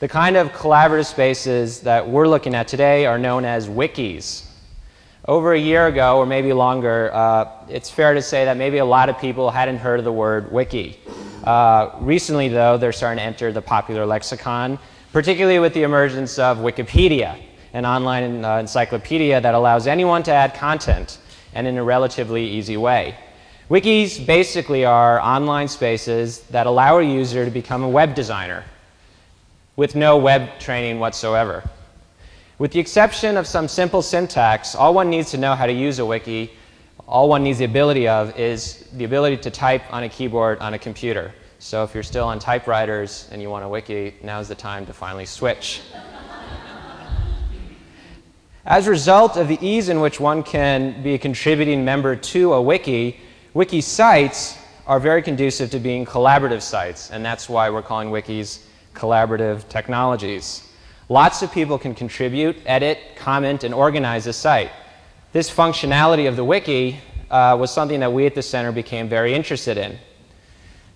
The kind of collaborative spaces that we're looking at today are known as wikis. Over a year ago, or maybe longer, uh, it's fair to say that maybe a lot of people hadn't heard of the word wiki. Uh, recently, though, they're starting to enter the popular lexicon, particularly with the emergence of Wikipedia, an online uh, encyclopedia that allows anyone to add content and in a relatively easy way. Wikis basically are online spaces that allow a user to become a web designer with no web training whatsoever. With the exception of some simple syntax, all one needs to know how to use a wiki, all one needs the ability of is the ability to type on a keyboard on a computer. So if you're still on typewriters and you want a wiki, now's the time to finally switch. As a result of the ease in which one can be a contributing member to a wiki, wiki sites are very conducive to being collaborative sites, and that's why we're calling wikis collaborative technologies. Lots of people can contribute, edit, comment, and organize a site. This functionality of the wiki uh, was something that we at the center became very interested in,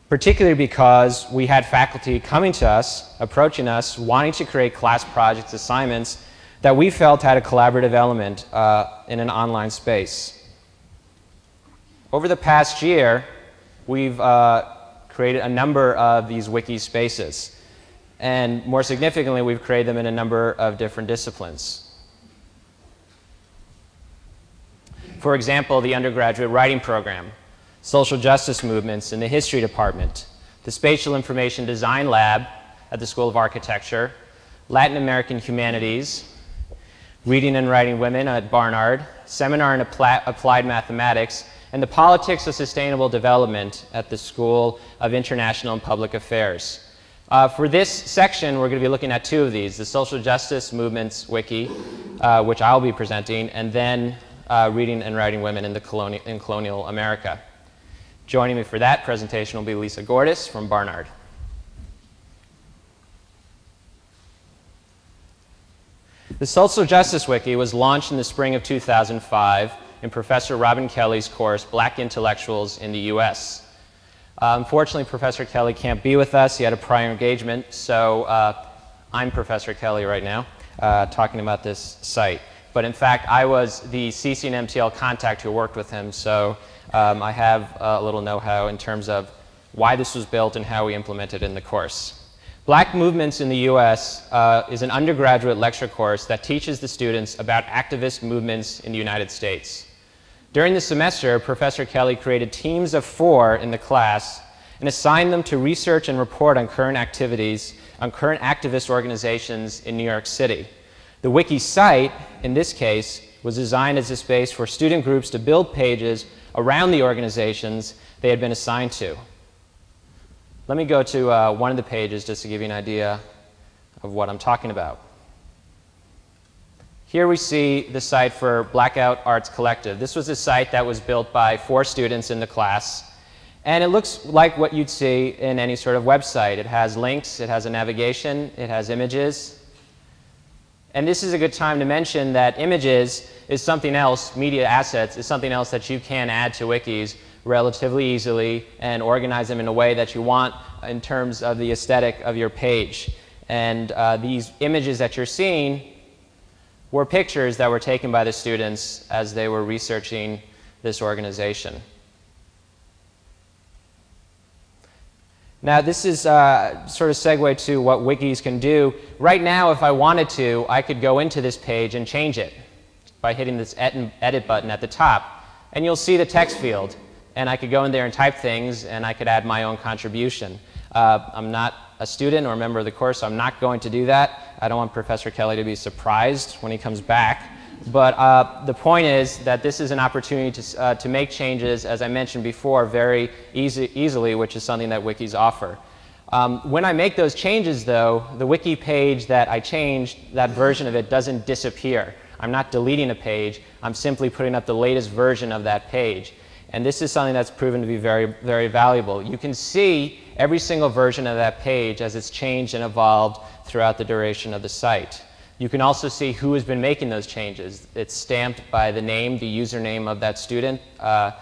particularly because we had faculty coming to us, approaching us, wanting to create class projects, assignments that we felt had a collaborative element uh, in an online space. Over the past year, we've uh, created a number of these wiki spaces. And more significantly, we've created them in a number of different disciplines. For example, the undergraduate writing program, social justice movements in the history department, the spatial information design lab at the School of Architecture, Latin American humanities, reading and writing women at Barnard, seminar in applied mathematics, and the politics of sustainable development at the School of International and Public Affairs. Uh, for this section, we're going to be looking at two of these, the Social Justice Movements Wiki, uh, which I'll be presenting, and then uh, Reading and Writing Women in, the in Colonial America. Joining me for that presentation will be Lisa Gordis from Barnard. The Social Justice Wiki was launched in the spring of 2005 in Professor Robin Kelley's course, Black Intellectuals in the U.S. Uh, unfortunately, Professor Kelley can't be with us. He had a prior engagement, so uh, I'm Professor Kelley right now, uh, talking about this site. But in fact, I was the CCNMTL contact who worked with him, so um, I have a little know-how in terms of why this was built and how we implemented it in the course. Black Movements in the U.S. Uh, is an undergraduate lecture course that teaches the students about activist movements in the United States. During the semester, Professor Kelley created teams of four in the class and assigned them to research and report on current activities on current activist organizations in New York City. The wiki site, in this case, was designed as a space for student groups to build pages around the organizations they had been assigned to. Let me go to uh, one of the pages just to give you an idea of what I'm talking about. Here we see the site for Blackout Arts Collective. This was a site that was built by four students in the class. And it looks like what you'd see in any sort of website. It has links, it has a navigation, it has images. And this is a good time to mention that images is something else, media assets is something else that you can add to wikis relatively easily and organize them in a way that you want in terms of the aesthetic of your page. And uh, these images that you're seeing were pictures that were taken by the students as they were researching this organization. Now, this is uh, sort of segue to what wikis can do. Right now, if I wanted to, I could go into this page and change it by hitting this edit button at the top. And you'll see the text field. And I could go in there and type things, and I could add my own contribution. Uh, I'm not a student or a member of the course, so I'm not going to do that. I don't want Professor Kelley to be surprised when he comes back. But uh, the point is that this is an opportunity to, uh, to make changes, as I mentioned before, very easy, easily, which is something that wikis offer. Um, when I make those changes, though, the wiki page that I changed, that version of it doesn't disappear. I'm not deleting a page. I'm simply putting up the latest version of that page. And this is something that's proven to be very, very valuable. You can see every single version of that page as it's changed and evolved throughout the duration of the site. You can also see who has been making those changes. It's stamped by the name, the username of that student, uh,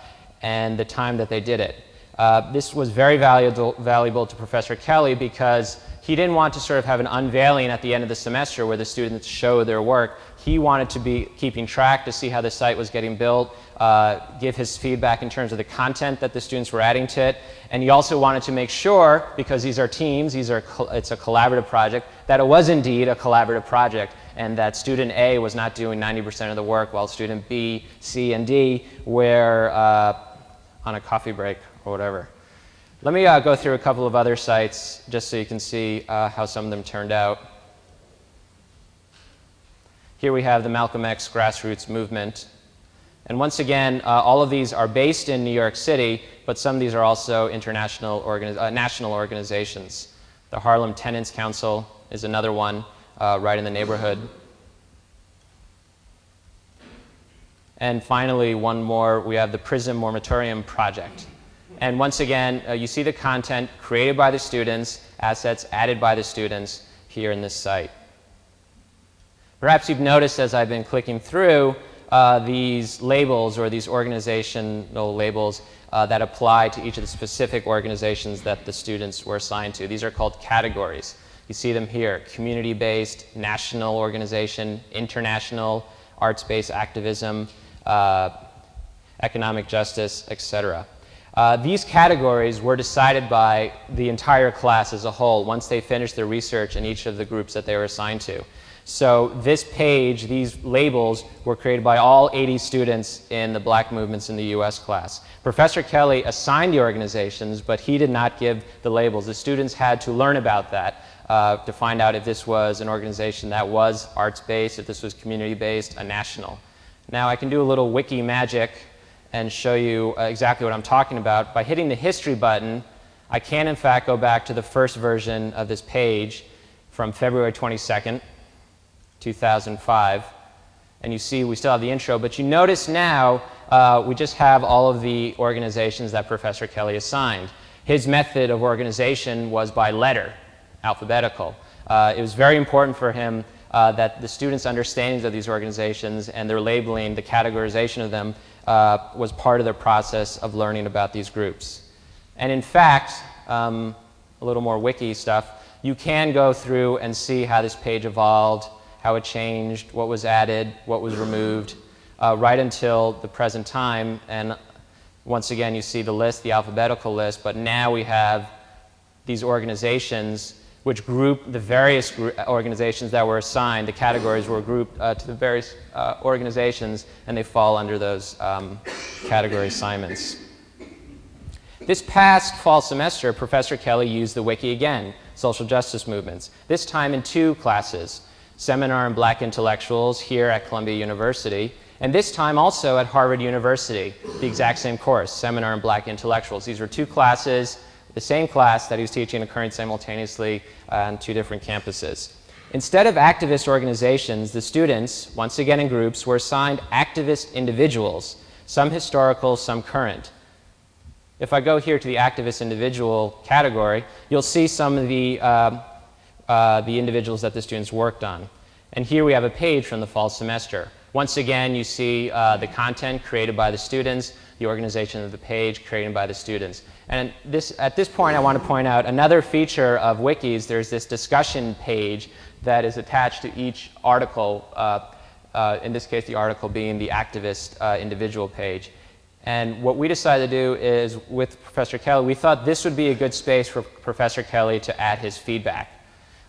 and the time that they did it. Uh, this was very valuable, valuable to Professor Kelley because he didn't want to sort of have an unveiling at the end of the semester where the students show their work. He wanted to be keeping track to see how the site was getting built, uh, give his feedback in terms of the content that the students were adding to it. And he also wanted to make sure, because these are teams, these are it's a collaborative project, that it was indeed a collaborative project and that student A was not doing 90% of the work while student B, C, and D were uh, on a coffee break or whatever. Let me uh, go through a couple of other sites just so you can see uh, how some of them turned out. Here we have the Malcolm X grassroots movement. And once again, uh, all of these are based in New York City, but some of these are also international organi uh, national organizations. The Harlem Tenants Council is another one uh, right in the neighborhood. And finally, one more, we have the Prison Moratorium Project. And once again, uh, you see the content created by the students, assets added by the students here in this site. Perhaps you've noticed as I've been clicking through uh, these labels or these organizational labels uh, that apply to each of the specific organizations that the students were assigned to. These are called categories. You see them here, community-based, national organization, international, arts-based activism, uh, economic justice, etc. Uh, these categories were decided by the entire class as a whole once they finished their research in each of the groups that they were assigned to. So this page, these labels, were created by all 80 students in the black movements in the US class. Professor Kelley assigned the organizations, but he did not give the labels. The students had to learn about that uh, to find out if this was an organization that was arts-based, if this was community-based, a national. Now I can do a little wiki magic and show you uh, exactly what I'm talking about. By hitting the history button, I can in fact go back to the first version of this page from February 22nd, 2005. And you see we still have the intro, but you notice now uh, we just have all of the organizations that Professor Kelley assigned. His method of organization was by letter, alphabetical. Uh, it was very important for him uh, that the students' understandings of these organizations and their labeling, the categorization of them, uh, was part of the process of learning about these groups. And in fact, um, a little more wiki stuff, you can go through and see how this page evolved, how it changed, what was added, what was removed, uh, right until the present time. And once again, you see the list, the alphabetical list, but now we have these organizations which group the various organizations that were assigned. The categories were grouped uh, to the various uh, organizations, and they fall under those um, category assignments. This past fall semester, Professor Kelley used the wiki again, social justice movements, this time in two classes, seminar on black intellectuals here at Columbia University, and this time also at Harvard University, the exact same course, seminar on black intellectuals. These were two classes the same class that he was teaching occurring simultaneously on two different campuses. Instead of activist organizations, the students, once again in groups, were assigned activist individuals, some historical, some current. If I go here to the activist individual category, you'll see some of the, uh, uh, the individuals that the students worked on. And here we have a page from the fall semester. Once again, you see uh, the content created by the students, the organization of the page created by the students. And this, at this point, I want to point out another feature of wikis. There's this discussion page that is attached to each article, uh, uh, in this case, the article being the activist uh, individual page. And what we decided to do is, with Professor Kelley, we thought this would be a good space for Professor Kelley to add his feedback.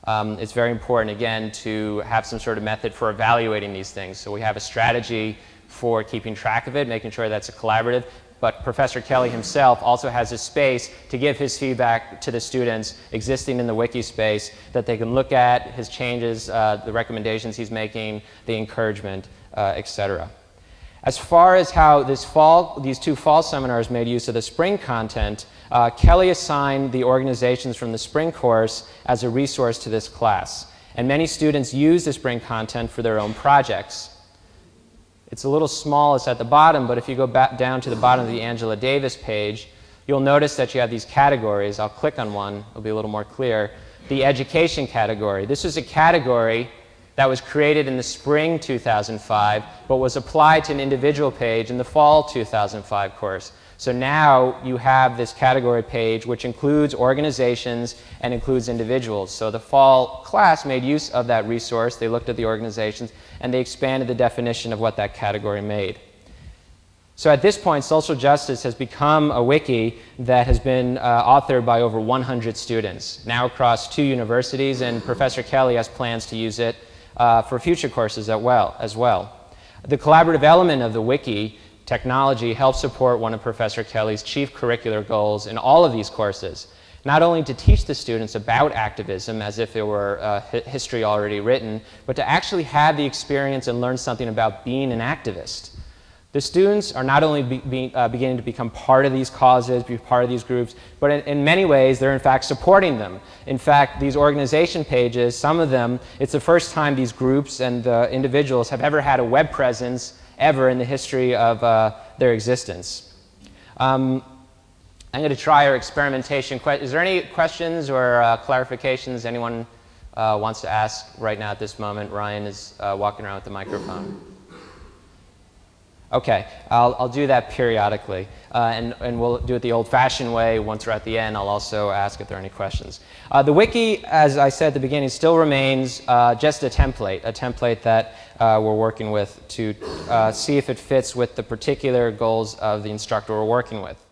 Um, it's very important, again, to have some sort of method for evaluating these things. So we have a strategy for keeping track of it, making sure that's a collaborative, but Professor Kelley himself also has a space to give his feedback to the students existing in the wiki space that they can look at his changes, uh, the recommendations he's making, the encouragement, uh, etc. As far as how this fall, these two fall seminars made use of the spring content, uh, Kelley assigned the organizations from the spring course as a resource to this class. And many students use the spring content for their own projects. It's a little small, it's at the bottom, but if you go back down to the bottom of the Angela Davis page, you'll notice that you have these categories. I'll click on one, it'll be a little more clear. The education category. This is a category that was created in the spring 2005, but was applied to an individual page in the fall 2005 course. So now you have this category page which includes organizations and includes individuals. So the fall class made use of that resource. They looked at the organizations and they expanded the definition of what that category made. So at this point, social justice has become a wiki that has been uh, authored by over 100 students, now across two universities, and Professor Kelley has plans to use it uh, for future courses as well, as well. The collaborative element of the wiki technology helps support one of Professor Kelley's chief curricular goals in all of these courses, not only to teach the students about activism as if it were uh, history already written, but to actually have the experience and learn something about being an activist. The students are not only be, be, uh, beginning to become part of these causes, be part of these groups, but in, in, many ways they're in fact supporting them. In fact, these organization pages, some of them, it's the first time these groups and the individuals have ever had a web presence ever in the history of uh, their existence. Um, I'm going to try our experimentation. Is there any questions or uh, clarifications anyone uh, wants to ask right now at this moment? Ryan is uh, walking around with the microphone. Okay, I'll, I'll do that periodically. Uh, and, and we'll do it the old-fashioned way. Once we're at the end, I'll also ask if there are any questions. Uh, the wiki, as I said at the beginning, still remains uh, just a template, a template that uh, we're working with to uh, see if it fits with the particular goals of the instructor we're working with.